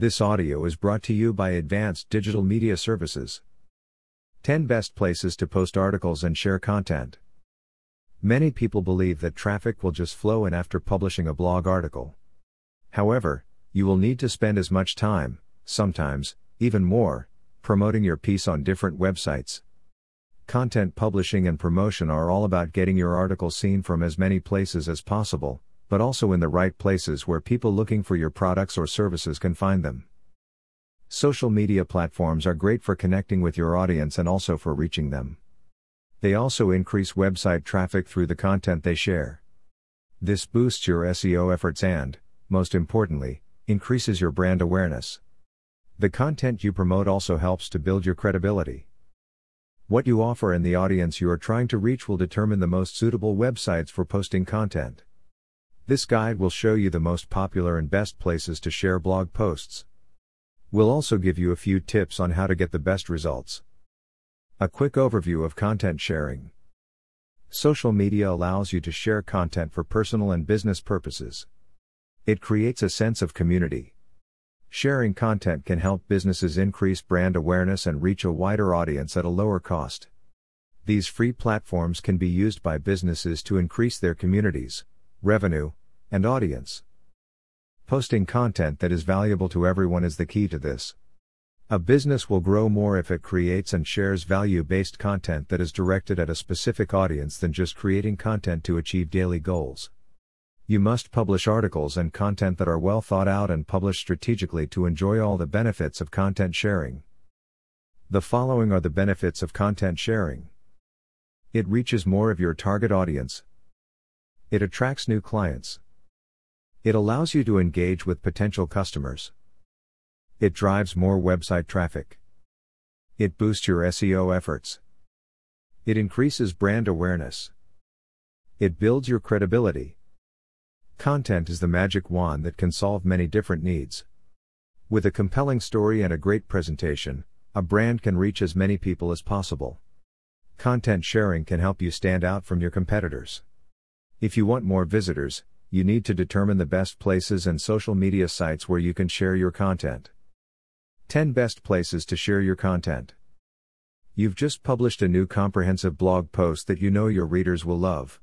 This audio is brought to you by Advanced Digital Media Services. 10 Best Places to Post Articles and Share Content. Many people believe that traffic will just flow in after publishing a blog article. However, you will need to spend as much time, sometimes, even more, promoting your piece on different websites. Content publishing and promotion are all about getting your article seen from as many places as possible, but also in the right places where people looking for your products or services can find them. Social media platforms are great for connecting with your audience and also for reaching them. They also increase website traffic through the content they share. This boosts your SEO efforts and, most importantly, increases your brand awareness. The content you promote also helps to build your credibility. What you offer and the audience you are trying to reach will determine the most suitable websites for posting content. This guide will show you the most popular and best places to share blog posts. We'll also give you a few tips on how to get the best results. A quick overview of content sharing. Social media allows you to share content for personal and business purposes. It creates a sense of community. Sharing content can help businesses increase brand awareness and reach a wider audience at a lower cost. These free platforms can be used by businesses to increase their communities, revenue, and audience. Posting content that is valuable to everyone is the key to this. A business will grow more if it creates and shares value based content that is directed at a specific audience than just creating content to achieve daily goals. You must publish articles and content that are well thought out and published strategically to enjoy all the benefits of content sharing. The following are the benefits of content sharing it reaches more of your target audience, it attracts new clients, it allows you to engage with potential customers, it drives more website traffic, it boosts your SEO efforts, it increases brand awareness, it builds your credibility. Content is the magic wand that can solve many different needs. With a compelling story and a great presentation, a brand can reach as many people as possible. Content sharing can help you stand out from your competitors. If you want more visitors, you need to determine the best places and social media sites where you can share your content. 10 Best Places to Share Your Content. You've just published a new comprehensive blog post that you know your readers will love.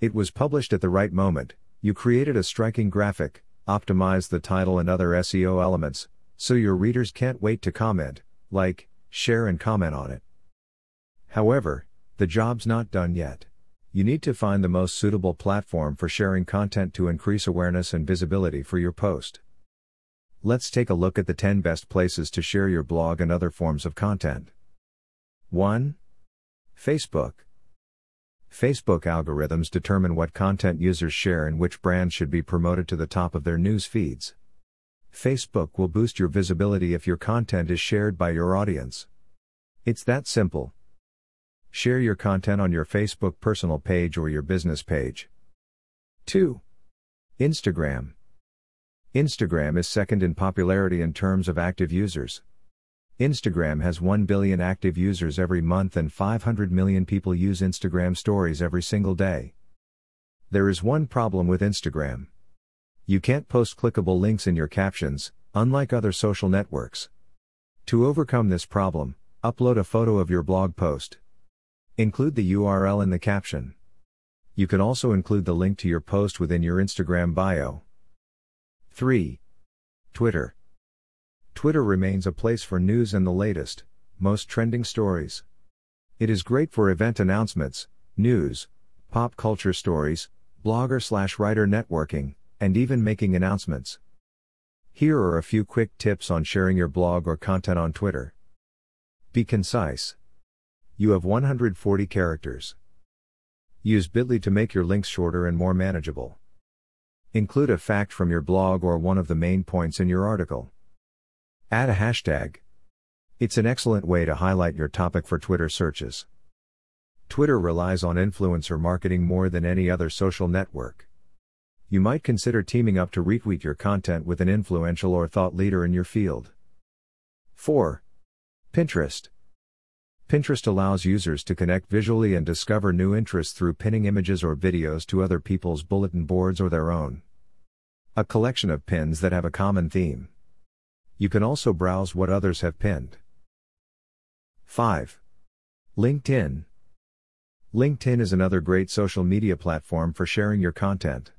It was published at the right moment, you created a striking graphic, optimized the title and other SEO elements, so your readers can't wait to comment, like, share, and comment on it. However, the job's not done yet. You need to find the most suitable platform for sharing content to increase awareness and visibility for your post. Let's take a look at the 10 best places to share your blog and other forms of content. 1. Facebook. Facebook algorithms determine what content users share and which brands should be promoted to the top of their news feeds. Facebook will boost your visibility if your content is shared by your audience. It's that simple. Share your content on your Facebook personal page or your business page. 2. Instagram. Instagram is second in popularity in terms of active users. Instagram has 1 billion active users every month and 500 million people use Instagram stories every single day. There is one problem with Instagram. You can't post clickable links in your captions, unlike other social networks. To overcome this problem, upload a photo of your blog post. Include the URL in the caption. You can also include the link to your post within your Instagram bio. 3. Twitter. Twitter remains a place for news and the latest, most trending stories. It is great for event announcements, news, pop culture stories, blogger slash writer networking, and even making announcements. Here are a few quick tips on sharing your blog or content on Twitter. Be concise. You have 140 characters. Use Bitly to make your links shorter and more manageable. Include a fact from your blog or one of the main points in your article. Add a hashtag. It's an excellent way to highlight your topic for Twitter searches. Twitter relies on influencer marketing more than any other social network. You might consider teaming up to retweet your content with an influential or thought leader in your field. 4. Pinterest. Pinterest allows users to connect visually and discover new interests through pinning images or videos to other people's bulletin boards or their own. A collection of pins that have a common theme. You can also browse what others have pinned. 5. LinkedIn. LinkedIn is another great social media platform for sharing your content.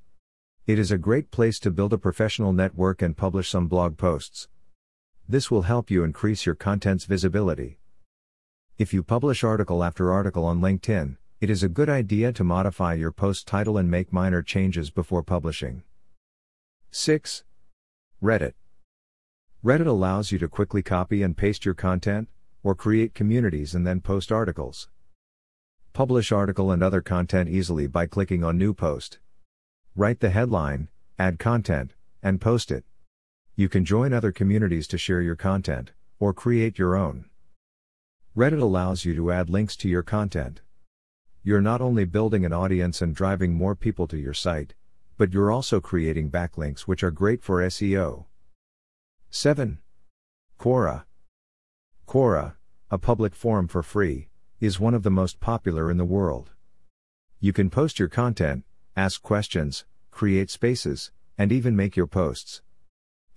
It is a great place to build a professional network and publish some blog posts. This will help you increase your content's visibility. If you publish article after article on LinkedIn, it is a good idea to modify your post title and make minor changes before publishing. 6. Reddit. Reddit allows you to quickly copy and paste your content, or create communities and then post articles. Publish article and other content easily by clicking on New Post. Write the headline, add content, and post it. You can join other communities to share your content, or create your own. Reddit allows you to add links to your content. You're not only building an audience and driving more people to your site, but you're also creating backlinks which are great for SEO. 7. Quora. Quora, a public forum for free, is one of the most popular in the world. You can post your content, ask questions, create spaces, and even make your posts.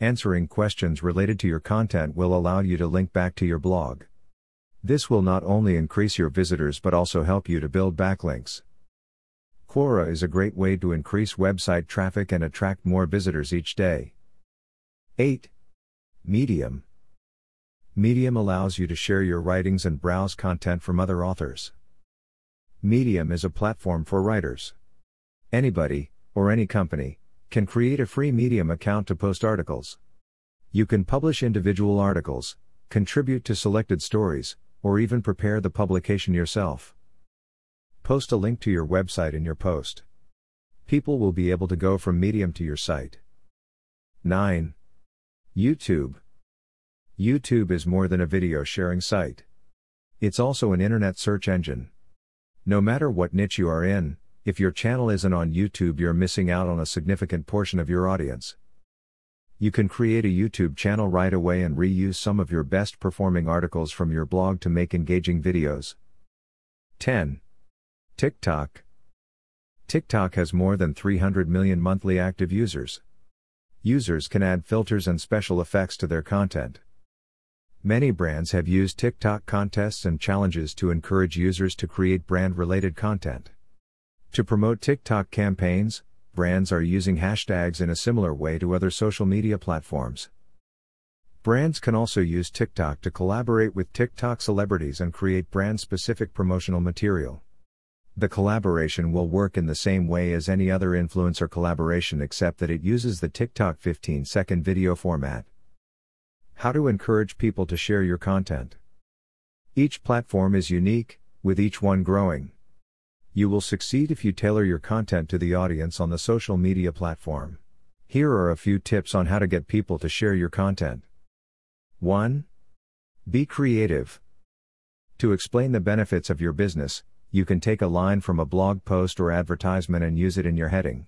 Answering questions related to your content will allow you to link back to your blog. This will not only increase your visitors but also help you to build backlinks. Quora is a great way to increase website traffic and attract more visitors each day. 8. Medium. Medium allows you to share your writings and browse content from other authors. Medium is a platform for writers. Anybody, or any company, can create a free Medium account to post articles. You can publish individual articles, contribute to selected stories, or even prepare the publication yourself. Post a link to your website in your post. People will be able to go from Medium to your site. 9. YouTube. YouTube is more than a video sharing site. It's also an internet search engine. No matter what niche you are in, if your channel isn't on YouTube, you're missing out on a significant portion of your audience. You can create a YouTube channel right away and reuse some of your best performing articles from your blog to make engaging videos. 10. TikTok. TikTok has more than 300 million monthly active users. Users can add filters and special effects to their content. Many brands have used TikTok contests and challenges to encourage users to create brand related content. To promote TikTok campaigns, brands are using hashtags in a similar way to other social media platforms. Brands can also use TikTok to collaborate with TikTok celebrities and create brand specific promotional material. The collaboration will work in the same way as any other influencer collaboration except that it uses the TikTok 15 second video format. How to encourage people to share your content. Each platform is unique, with each one growing. You will succeed if you tailor your content to the audience on the social media platform. Here are a few tips on how to get people to share your content. 1. Be creative. To explain the benefits of your business, you can take a line from a blog post or advertisement and use it in your heading.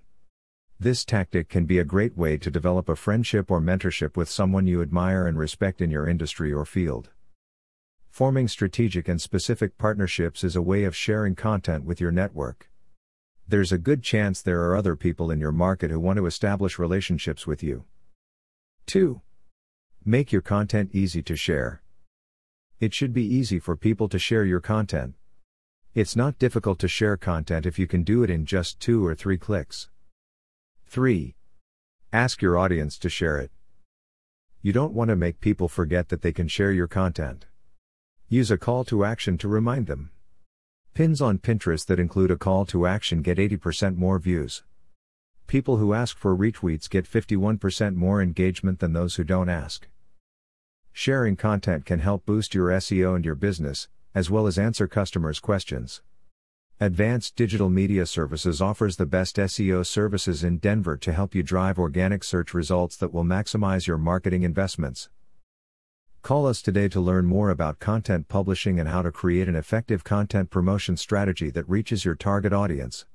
This tactic can be a great way to develop a friendship or mentorship with someone you admire and respect in your industry or field. Forming strategic and specific partnerships is a way of sharing content with your network. There's a good chance there are other people in your market who want to establish relationships with you. 2. Make your content easy to share. It should be easy for people to share your content. It's not difficult to share content if you can do it in just two or three clicks. 3. Ask your audience to share it. You don't want to make people forget that they can share your content. Use a call to action to remind them. Pins on Pinterest that include a call to action get 80% more views. People who ask for retweets get 51% more engagement than those who don't ask. Sharing content can help boost your SEO and your business, as well as answer customers' questions. Advanced Digital Media Services offers the best SEO services in Denver to help you drive organic search results that will maximize your marketing investments. Call us today to learn more about content publishing and how to create an effective content promotion strategy that reaches your target audience.